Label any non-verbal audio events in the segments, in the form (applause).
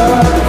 What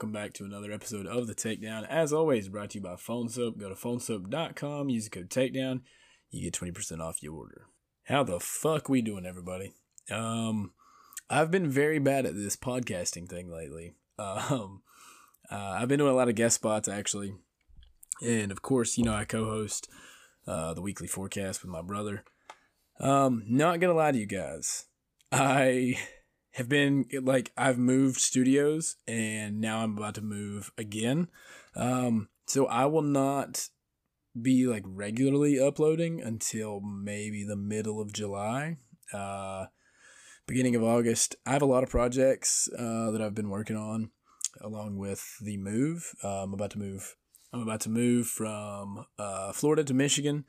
Welcome back to another episode of The Takedown. As always, brought to you by Phone Soap. Go to phonesoap.com, use the code Takedown, you get 20% off your order. How the fuck we doing, everybody? Um, I've been very bad at this podcasting thing lately. (laughs) Um, uh, I've been doing a lot of guest spots, actually. And of course, you know, I co host uh, the weekly forecast with my brother. Um, not gonna lie to you guys. I (laughs) have been like I've moved studios and now I'm about to move again. Um, so I will not be like regularly uploading until maybe the middle of July. Uh, beginning of August. I have a lot of projects uh, that I've been working on along with the move. Uh, I'm about to move. I'm about to move from uh, Florida to Michigan,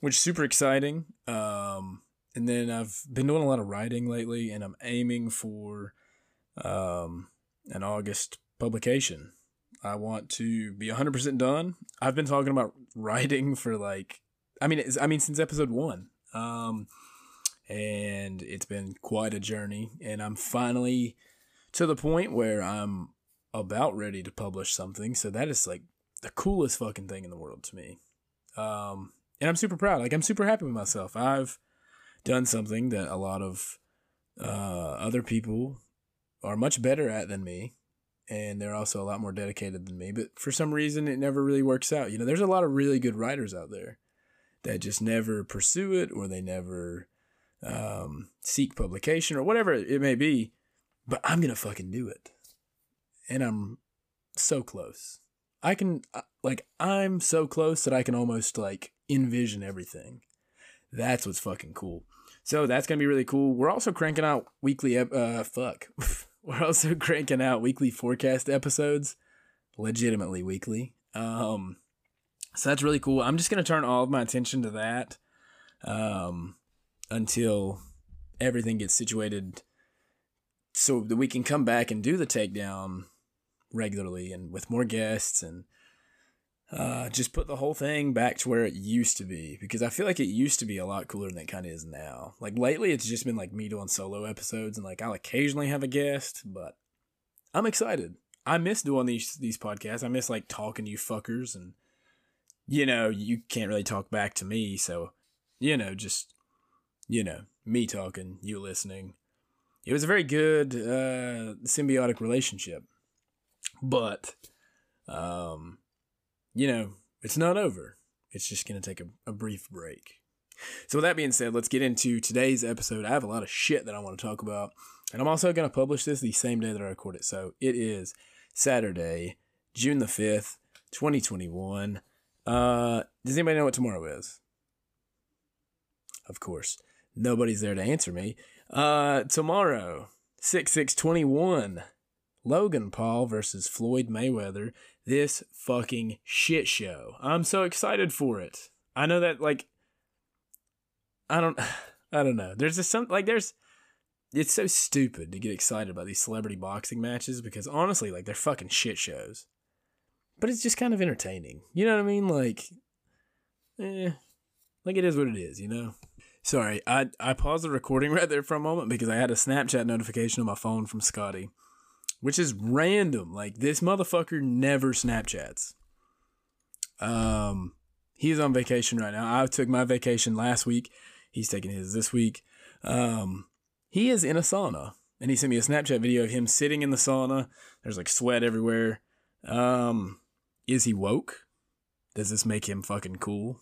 which is super exciting. Um, and then I've been doing a lot of writing lately, and I'm aiming for um, an August publication. I want to be 100% done. I've been talking about (laughs) writing for like, I mean, I mean since episode one, um, and it's been quite a journey. And I'm finally to the point where I'm about ready to publish something. So that is like the coolest fucking thing in the world to me. Um, and I'm super proud. Like I'm super happy with myself. I've done something that a lot of uh, other people are much better at than me and they're also a lot more dedicated than me but for some reason it never really works out. You know there's a lot of really good writers out there that just never pursue it or they never um, seek publication or whatever it may be but i'm gonna fucking do it. And i'm so close. I can uh, like i'm so close that i can almost like envision everything. That's what's fucking cool. So that's gonna be really cool. We're also cranking out weekly. Uh, fuck. (laughs) We're also cranking out weekly forecast episodes, legitimately weekly. Um, so that's really cool. I'm just gonna turn all of my attention to that, um, until everything gets situated, so that we can come back and do the takedown regularly and with more guests and uh, just put the whole thing back to where it used to be because I feel like it used to be a lot cooler than it kind of is now. Like lately, it's just been like me doing solo episodes and like I'll occasionally have a guest, but I'm excited. I miss doing these these podcasts. I miss like talking to you fuckers and you know you can't really talk back to me, so you know just you know me talking, you listening. It was a very good uh, symbiotic relationship, but um you know, it's not over. It's just going to take a, a brief break. So, with that being said, let's get into today's episode. I have a lot of shit that I want to talk about. And I'm also going to publish this the same day that I record it. So, it is Saturday, June the 5th, 2021. Uh, does anybody know what tomorrow is? Of course. Nobody's there to answer me. Uh, tomorrow, 6 6 21. Logan Paul versus Floyd Mayweather. This fucking shit show. I'm so excited for it. I know that like I don't (sighs) I don't know. There's just some like there's it's so stupid to get excited about these celebrity boxing matches because honestly like they're fucking shit shows. But it's just kind of entertaining. You know what I mean? Like eh like it is what it is, you know? Sorry, I I paused the recording (laughs) right there for a moment because I had a Snapchat notification on my phone from Scotty which is random. Like this motherfucker never Snapchats. Um, he's on vacation right now. I took my vacation last week. He's taking his this week. Um, he is in a sauna, and he sent me a Snapchat video of him sitting in the sauna. There's like sweat everywhere. Um, is he woke? Does this make him fucking cool?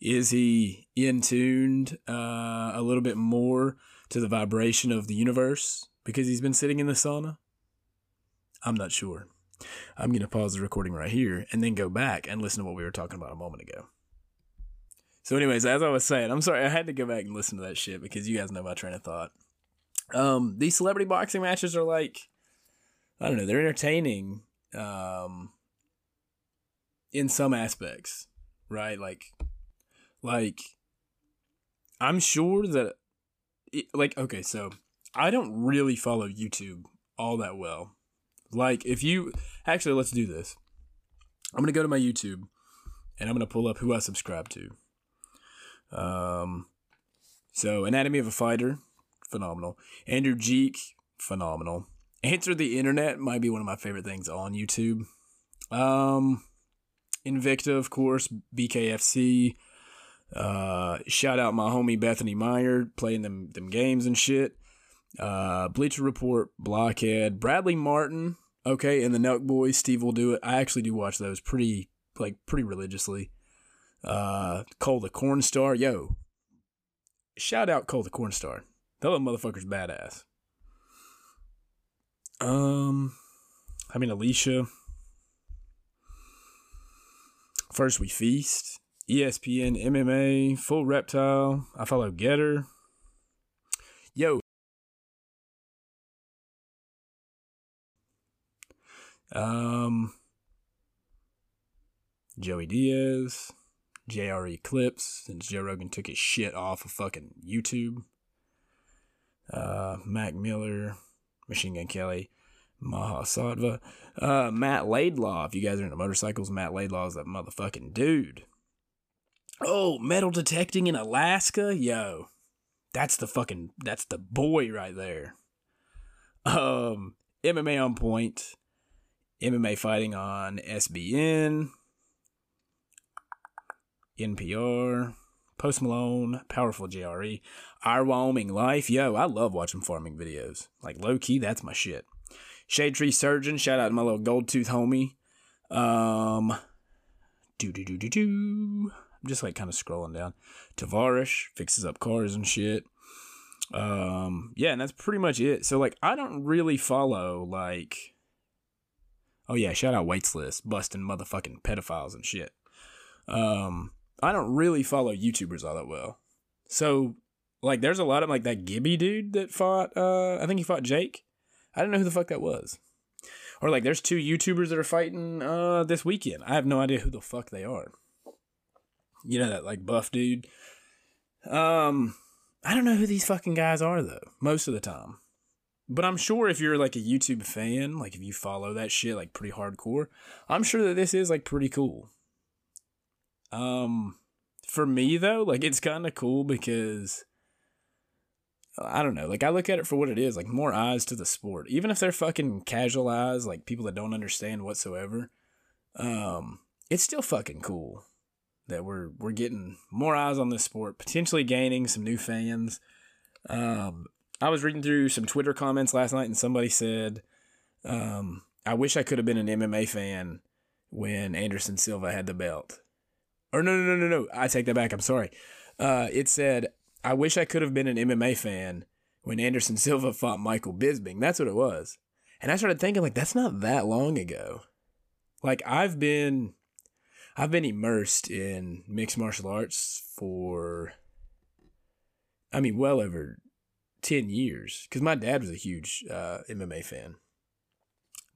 Is he in tuned uh, a little bit more to the vibration of the universe? Because he's been sitting in the sauna? I'm not sure. I'm going to pause the recording right here and then go back and listen to what we were talking about a moment ago. So, anyways, as I was saying, I'm sorry, I had to go back and listen to that shit because you guys know my train of thought. Um, these celebrity boxing matches are like, I don't know, they're entertaining. Um, in some aspects, right? Like, like I'm sure that, it, like, okay, so I don't really follow YouTube all that well. Like, if you actually, let's do this. I'm gonna go to my YouTube, and I'm gonna pull up who I subscribe to. Um, so Anatomy of a Fighter, phenomenal. Andrew Jeek, phenomenal. Answer the Internet might be one of my favorite things on YouTube. Um, Invicta, of course, BKFC. Uh, shout out my homie Bethany Meyer playing them them games and shit. Uh, Bleacher Report, Blockhead, Bradley Martin. Okay, and the Nelk Boys, Steve will do it. I actually do watch those pretty like pretty religiously. Uh, Cole the Corn Star, yo. Shout out Cole the Corn Star. That little motherfucker's badass. Um, I mean Alicia. First we feast. ESPN, MMA, Full Reptile. I follow Getter. Yo. Um, Joey Diaz, JRE Clips, since Joe Rogan took his shit off of fucking YouTube. Uh, Mac Miller, Machine Gun Kelly, Maha Sadva, uh, Matt Laidlaw. If you guys are into motorcycles, Matt Laidlaw is that motherfucking dude. Oh, metal detecting in Alaska? Yo. That's the fucking that's the boy right there. Um MMA on point. MMA fighting on SBN. NPR. Post Malone, Powerful JRE, Our Wyoming Life. Yo, I love watching farming videos. Like low key, that's my shit. Shade Tree Surgeon, shout out to my little gold tooth homie. Um do do do do do. I'm just like kind of scrolling down. Tavarish fixes up cars and shit. Um, yeah, and that's pretty much it. So like, I don't really follow like. Oh yeah, shout out Weights List, busting motherfucking pedophiles and shit. Um, I don't really follow YouTubers all that well. So like, there's a lot of like that Gibby dude that fought. Uh, I think he fought Jake. I don't know who the fuck that was. Or like, there's two YouTubers that are fighting uh this weekend. I have no idea who the fuck they are you know that like buff dude. Um, I don't know who these fucking guys are though. Most of the time, but I'm sure if you're like a YouTube fan, like if you follow that shit like pretty hardcore, I'm sure that this is like pretty cool. Um, for me though, like it's kind of cool because I don't know. Like I look at it for what it is, like more eyes to the sport. Even if they're fucking casual eyes, like people that don't understand whatsoever, um, it's still fucking cool that we're we're getting more eyes on this sport, potentially gaining some new fans. Um, I was reading through some Twitter comments last night, and somebody said, um, "I wish I could have been an MMA fan when Anderson Silva had the belt." Or no, no, no, no, no. I take that back. I'm sorry. Uh, it said, "I wish I could have been an MMA fan when Anderson (laughs) Silva fought Michael Bisping." That's what it was, and I started thinking, like, that's not that long ago. Like I've been I've been immersed in mixed martial arts for, I mean, well over 10 years because my dad was a huge uh, MMA fan.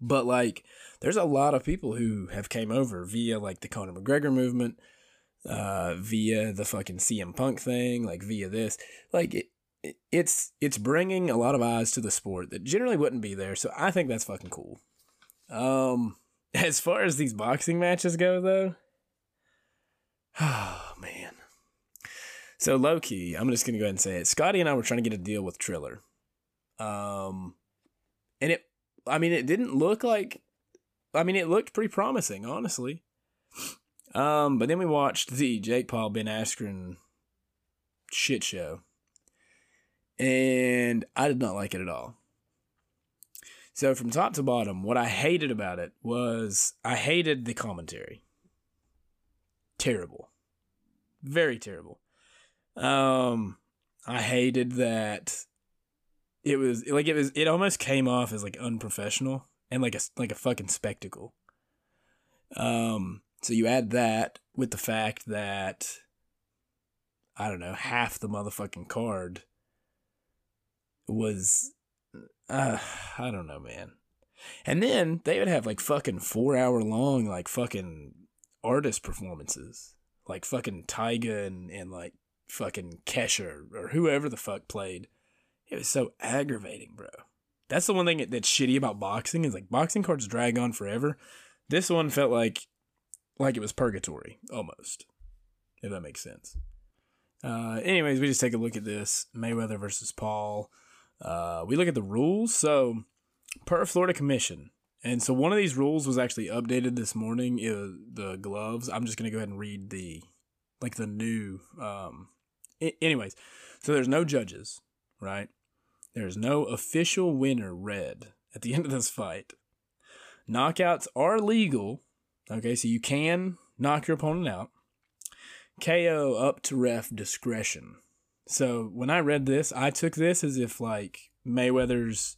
But like, there's a lot of people who have came over via like the Conor McGregor movement, uh, via the fucking CM Punk thing, like via this, like it, it, it's it's bringing a lot of eyes to the sport that generally wouldn't be there. So I think that's fucking cool. Um, (laughs) as far as these boxing matches go, though, Oh (sighs) man. So low key, I'm just gonna go ahead and say it. Scotty and I were trying to get a deal with Triller. Um and it I mean it didn't look like I mean it looked pretty promising, honestly. Um, but then we watched the Jake Paul Ben Askren shit show. And I did not like it at all. So from top to bottom, what I hated about it was I hated the commentary terrible. Very terrible. Um I hated that it was like it was it almost came off as like unprofessional and like a like a fucking spectacle. Um so you add that with the fact that I don't know, half the motherfucking card was uh I don't know, man. And then they would have like fucking 4 hour long like fucking artist performances, like fucking Tyga and, and like fucking Kesha or whoever the fuck played. It was so aggravating, bro. That's the one thing that's shitty about boxing is like boxing cards drag on forever. This one felt like like it was purgatory almost, if that makes sense. Uh, anyways, we just take a look at this Mayweather versus Paul. Uh, we look at the rules. So, per Florida Commission, and so one of these rules was actually updated this morning. the gloves. I'm just gonna go ahead and read the like the new. Um, I- anyways, so there's no judges, right? There's no official winner read at the (laughs) end of this fight. Knockouts are legal. Okay, so you can knock your opponent out. KO up to ref discretion. So when I read this, I took this as if like Mayweather's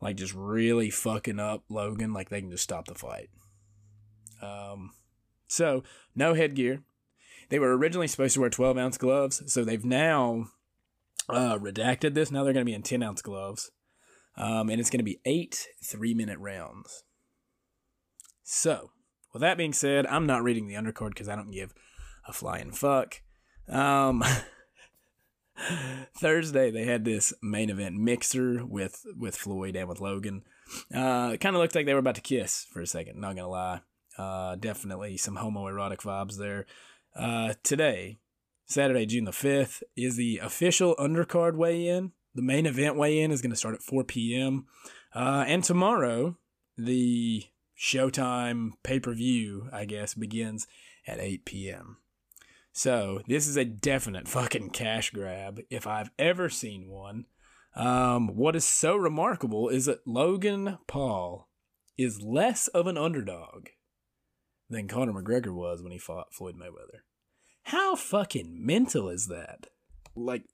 like just really fucking up Logan, like they can just stop the fight. Um, so no headgear. They were originally supposed to wear 12 ounce gloves, so they've now uh, redacted this. Now they're going to be in 10 ounce gloves. Um, and it's going to be eight three minute rounds. So, with that being said, I'm not reading the undercard because I don't give a flying fuck. Um, (laughs) Thursday they had this main event mixer with with Floyd and with Logan. Uh, it kind of looked like they were about to kiss for a second. Not gonna lie. Uh, definitely some homoerotic vibes there. Uh, today, Saturday, June the 5th, is the official undercard weigh in. The main event weigh in is going to start at 4 p.m. Uh, and tomorrow, the Showtime pay per view, I guess, begins at 8 p.m. So this is a definite fucking cash grab if I've ever seen one. Um, what is so remarkable is that Logan Paul is less of an underdog than Conor McGregor was when he fought Floyd Mayweather. How fucking mental is that? Like,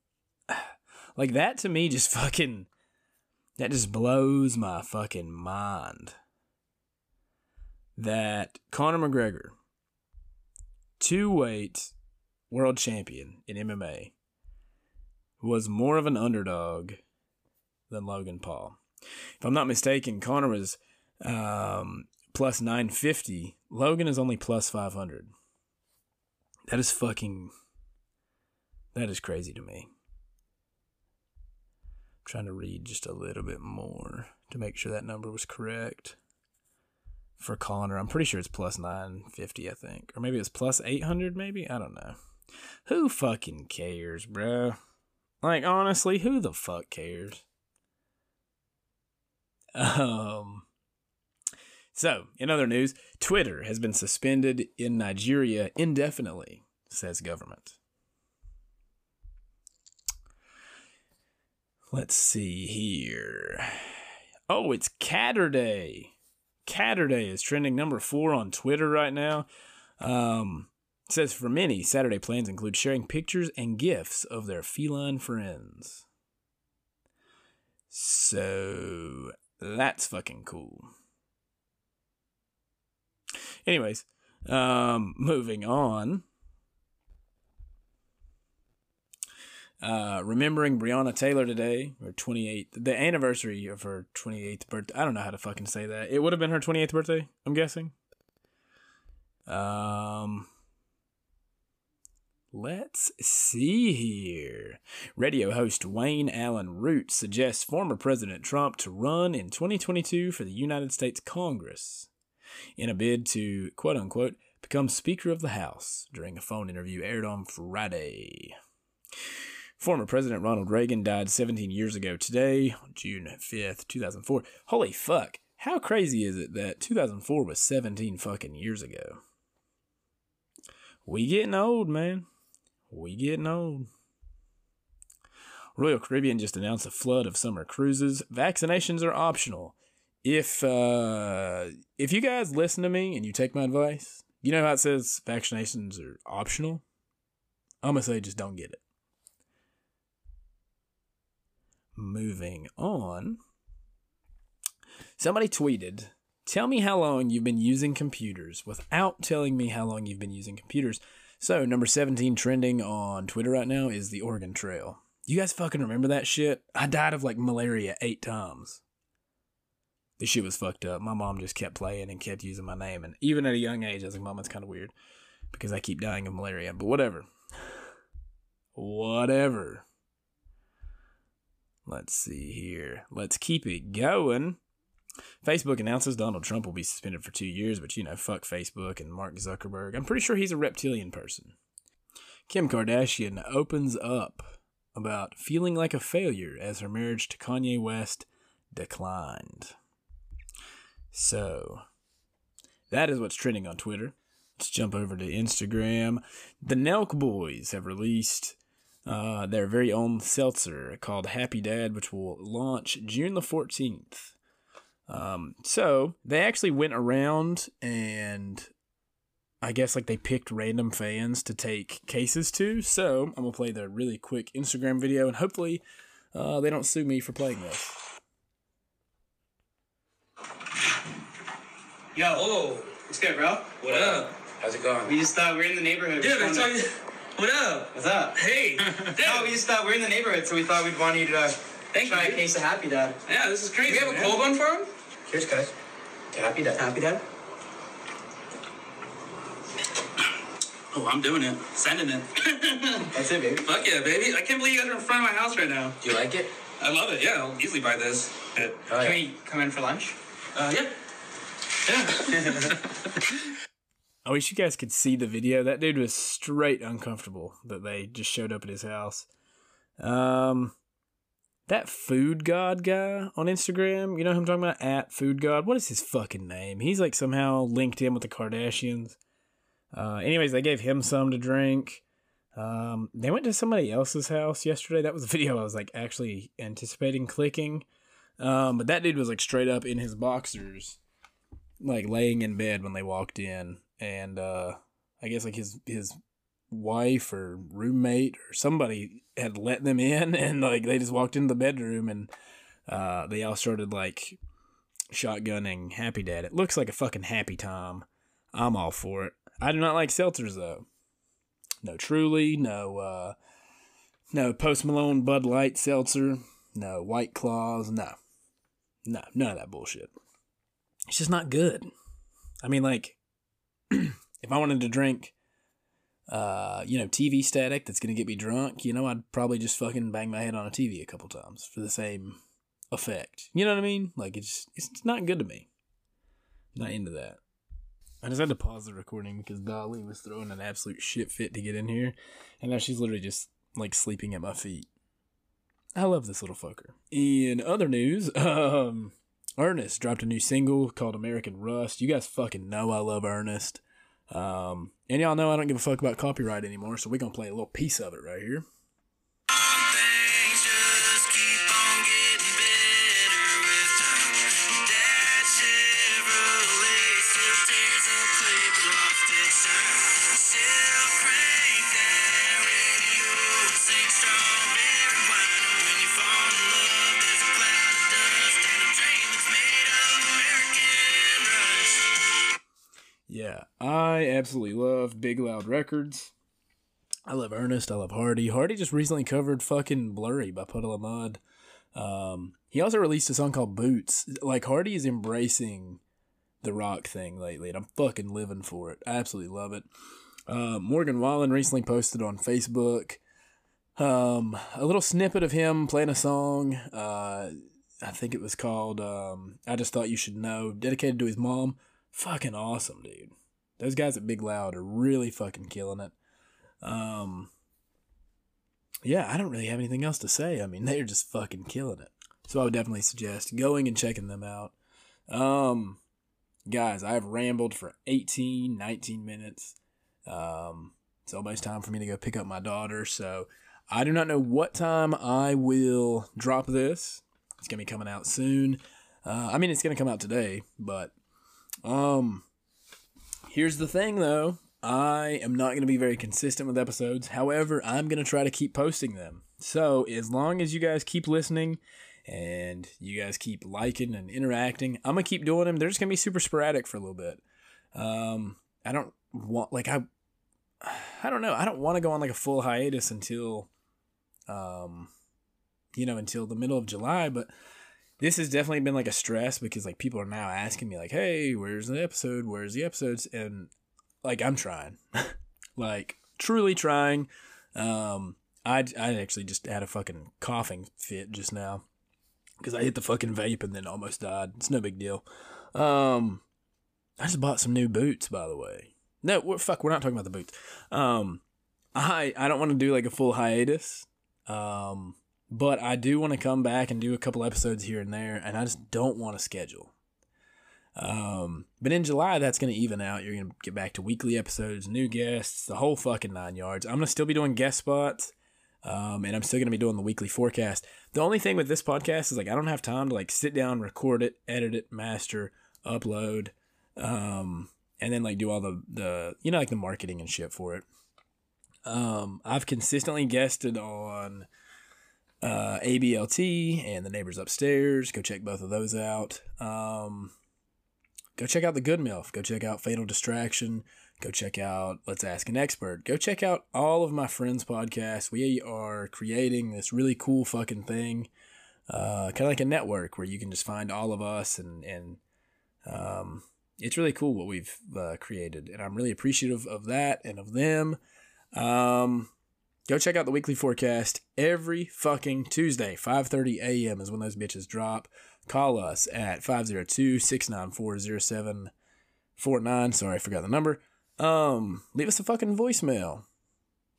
(sighs) like that to me just fucking, that just blows my fucking mind. That Conor McGregor, two weight world champion in MMA, was more of an underdog than Logan Paul. If I'm not mistaken, Conor was um, plus 950. Logan is only plus 500. That is fucking. That is crazy to me. I'm trying to read just a little bit more to make sure that number was correct. For Conor. I'm pretty sure it's plus 950, I think. Or maybe it's plus 800, maybe? I don't know. Who fucking cares, bro? Like, honestly, who the fuck cares? (laughs) Um. So, in other news, Twitter has been suspended in Nigeria indefinitely, says government. Let's see here. Oh, it's Caturday. Caturday is trending number four on Twitter right now. Um, says for many, Saturday plans include sharing pictures and gifts of their feline friends. So that's fucking cool. Anyways, um, (laughs) moving on. Uh, remembering Breonna Taylor today, her 28th, the anniversary of her 28th birthday. I don't know how to fucking say that. It would have been her 28th birthday, I'm guessing. Um, let's see here. Radio host Wayne Allyn Root suggests former President Trump to run in 2022 for the United States Congress in a bid to, quote unquote, become Speaker of the House during a phone interview aired on Friday. Former President Ronald Reagan died 17 years ago today, June 5th, 2004. Holy fuck. How crazy is it that 2004 was 17 fucking years ago? We getting old, man. We getting old. Royal Caribbean just announced a flood of summer cruises. Vaccinations are optional if uh if you guys listen to me and you take my advice, you know how it says vaccinations are optional? I'm gonna say just don't get it. Moving on. Somebody tweeted, Tell me how long you've been using computers without telling me how long you've been using computers. So, number 17 trending on Twitter right now is the Oregon Trail. You guys fucking remember that shit? I died of like malaria eight times. The shit was fucked up. My mom just kept playing and kept using my name, and even at a young age, I was like, "Mom, it's kind of weird," because I keep dying of malaria. But whatever, whatever. Let's see here. Let's keep it going. Facebook announces Donald Trump will be suspended for two years, but you know, fuck Facebook and Mark Zuckerberg. I'm pretty sure he's a reptilian person. Kim Kardashian opens up about feeling like a failure as her marriage to Kanye West declined. So, that is what's trending on Twitter. Let's jump over to Instagram. The Nelk Boys have released uh, their very own seltzer called Happy Dad, which will launch June the 14th. Um, so they actually went around and I guess like they picked random fans to take cases to. So I'm gonna play the really quick Instagram video and hopefully uh, they don't sue me for playing this. Yo, oh, what's good, bro? What up? How's it going? We just thought we're in the neighborhood. Yeah, We I'm just wanted- talking. What up? What's up? Hey, (laughs) No, we just thought we're in the neighborhood, so we thought we'd want you to uh, Thank try you. a case of Happy Dad. yeah, this is crazy. Do we have a man. cold one for him? Cheers, guys. Happy Dad. Happy Dad? Oh, I'm doing it. Sending it. (laughs) That's it, baby. Fuck yeah, baby! I can't believe you guys are in front of my house right now. Do you like it? I love it. Yeah, I'll easily buy this. Yeah. Oh, Can yeah. we come in for lunch? Uh, yeah. (laughs) I wish you guys could see the video. That dude was straight uncomfortable that they just showed up at his house. Um, that food god guy on Instagram, you know who I'm talking about? At food god. What is his fucking name? He's like somehow linked in with the Kardashians. Uh, anyways, they gave him some to drink. Um, they went to somebody else's house yesterday. That was a (laughs) video I was like actually anticipating clicking. Um, but that dude was like straight up in his boxers, like laying in bed when they walked in, and uh, I guess like his his wife or roommate or somebody had let them in, (laughs) and like they just walked into the bedroom and uh, they all started like shotgunning Happy Dad. It looks like a fucking happy time. I'm all for it. I do not like seltzers though. No Truly, no uh, no Post Malone Bud Light seltzer, no White Claws, no, no, none of that bullshit. It's just not good. I mean, like, (clears throat) if I wanted to drink, uh, you know, TV static that's gonna get me drunk, you know, I'd probably just fucking bang my head on a TV a couple times for the same effect. You know what I mean? Like, it's it's not good to me. Not into that. I just had to pause the recording because Dolly was throwing an absolute shit fit to get in here, and now she's literally just like sleeping at my feet. I love this little fucker. In other news, (laughs) um, Ernest dropped a new single called American Rust. You guys fucking know I love Ernest. Um, and y'all know I don't give a fuck about copyright anymore, so we're gonna play a little piece of it right here. I absolutely love Big Loud Records. I love Ernest. I love Hardy. Hardy just recently covered fucking Blurry by Puddle of Mudd. Um, he also released a song called Boots. Like Hardy is embracing the rock thing lately, and I'm fucking living for it. I absolutely love it. Uh, Morgan Wallen recently posted on Facebook um, a little snippet of him playing a song. Uh, I think it was called um, "I Just Thought You Should Know," dedicated to his mom. Fucking awesome, dude. Those guys at Big Loud are really fucking killing it. Um, yeah, I don't really have anything else to say. I mean, (laughs) they're just fucking killing it. So I would definitely suggest going and checking them out. Um, guys, I've rambled for 18, 19 minutes. Um, it's almost time for me to go pick up my daughter. So I do not know what time I will drop this. It's gonna be coming out soon. Uh, I mean, it's gonna come out today, but um, here's the thing though. I am not going to be very consistent with episodes. However, I'm going to try to keep posting them. So, as long as you guys keep listening and you guys keep liking and interacting, I'm going to keep doing them. They're just going to be super sporadic for a little bit. Um, I don't want, like, I, I don't know. I don't want to go on like a full hiatus until, um, you know, until the middle of July, but this has definitely been like a stress because like people are now asking me like, "Hey, where's the episode? Where's the episodes?" And like I'm trying, (laughs) like truly trying. Um, I I actually just had a fucking coughing fit just now because I hit the fucking vape and then almost died. It's no big deal. Um, I just bought some new boots, by the way. No, we're, fuck, we're not talking about the boots. Um, I I don't want to do like a full hiatus. Um, but I do want to come back and do a couple episodes here and there, and I just don't want to schedule. Um, but in July, that's going to even out. You're going to get back to weekly episodes, new guests, the whole fucking nine yards. I'm going to still be doing guest spots. Um, and I'm still going to be doing the weekly forecast. The only thing with this podcast is like I don't have time to like sit down, record it, edit it, master, upload, um, and then like do all the the you know like the marketing and shit for it. Um, I've consistently guested on uh, ABLT and the neighbors upstairs. Go check both of those out. Um, go check out the Good Milf. Go check out Fatal Distraction. Go check out Let's Ask an Expert. Go check out all of my friends' podcasts. We are creating this really cool fucking thing, uh, kind of like a network where you can just find all of us and and um, it's really cool what we've uh, created, and I'm really appreciative of that and of them. Um, go check out the weekly forecast every fucking Tuesday, 5:30 a.m. is when those bitches drop. Call us at 502-694-0749. Sorry, I forgot the number. Um, leave us a fucking voicemail.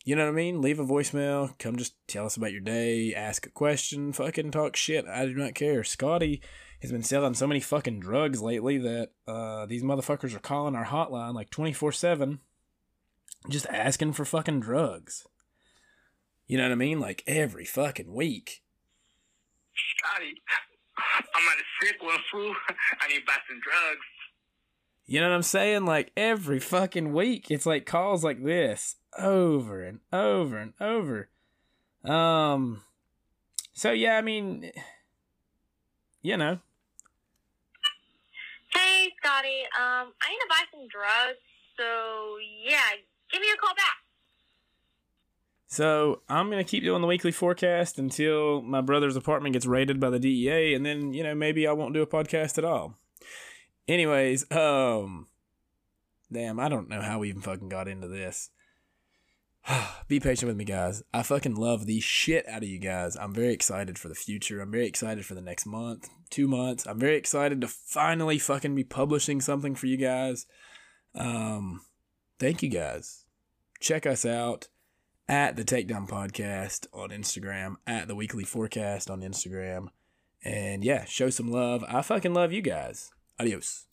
You know what I mean? Leave a voicemail. Come just tell us about your day. Ask a question. Fucking talk shit. I do not care. Scotty has been selling so many fucking drugs lately that uh, these motherfuckers are calling our hotline like 24 7 just asking for fucking drugs. You know what I mean? Like every fucking week. Scotty, I'm at a sick one, fool. (laughs) I need to buy some drugs. You know what I'm saying? Like every fucking week, it's like calls like this over and over and over. Um, so yeah, I mean, you know, Hey, Scotty. Um, I need to buy some drugs. So yeah, give me a call back. So I'm gonna keep doing the weekly forecast until my brother's apartment gets raided by the DEA, and then you know maybe I won't do a podcast at all. Anyways, um, damn, I don't know how we even fucking got into this. (sighs) Be patient with me, guys. I fucking love the shit out of you guys. I'm very excited for the future. I'm very excited for the next month, two months. I'm very excited to finally fucking be publishing something for you guys. Um, thank you guys. Check us out at the Takedown Podcast on Instagram, at the Weekly Forecast on Instagram. And yeah, show some love. I fucking love you guys. Adios.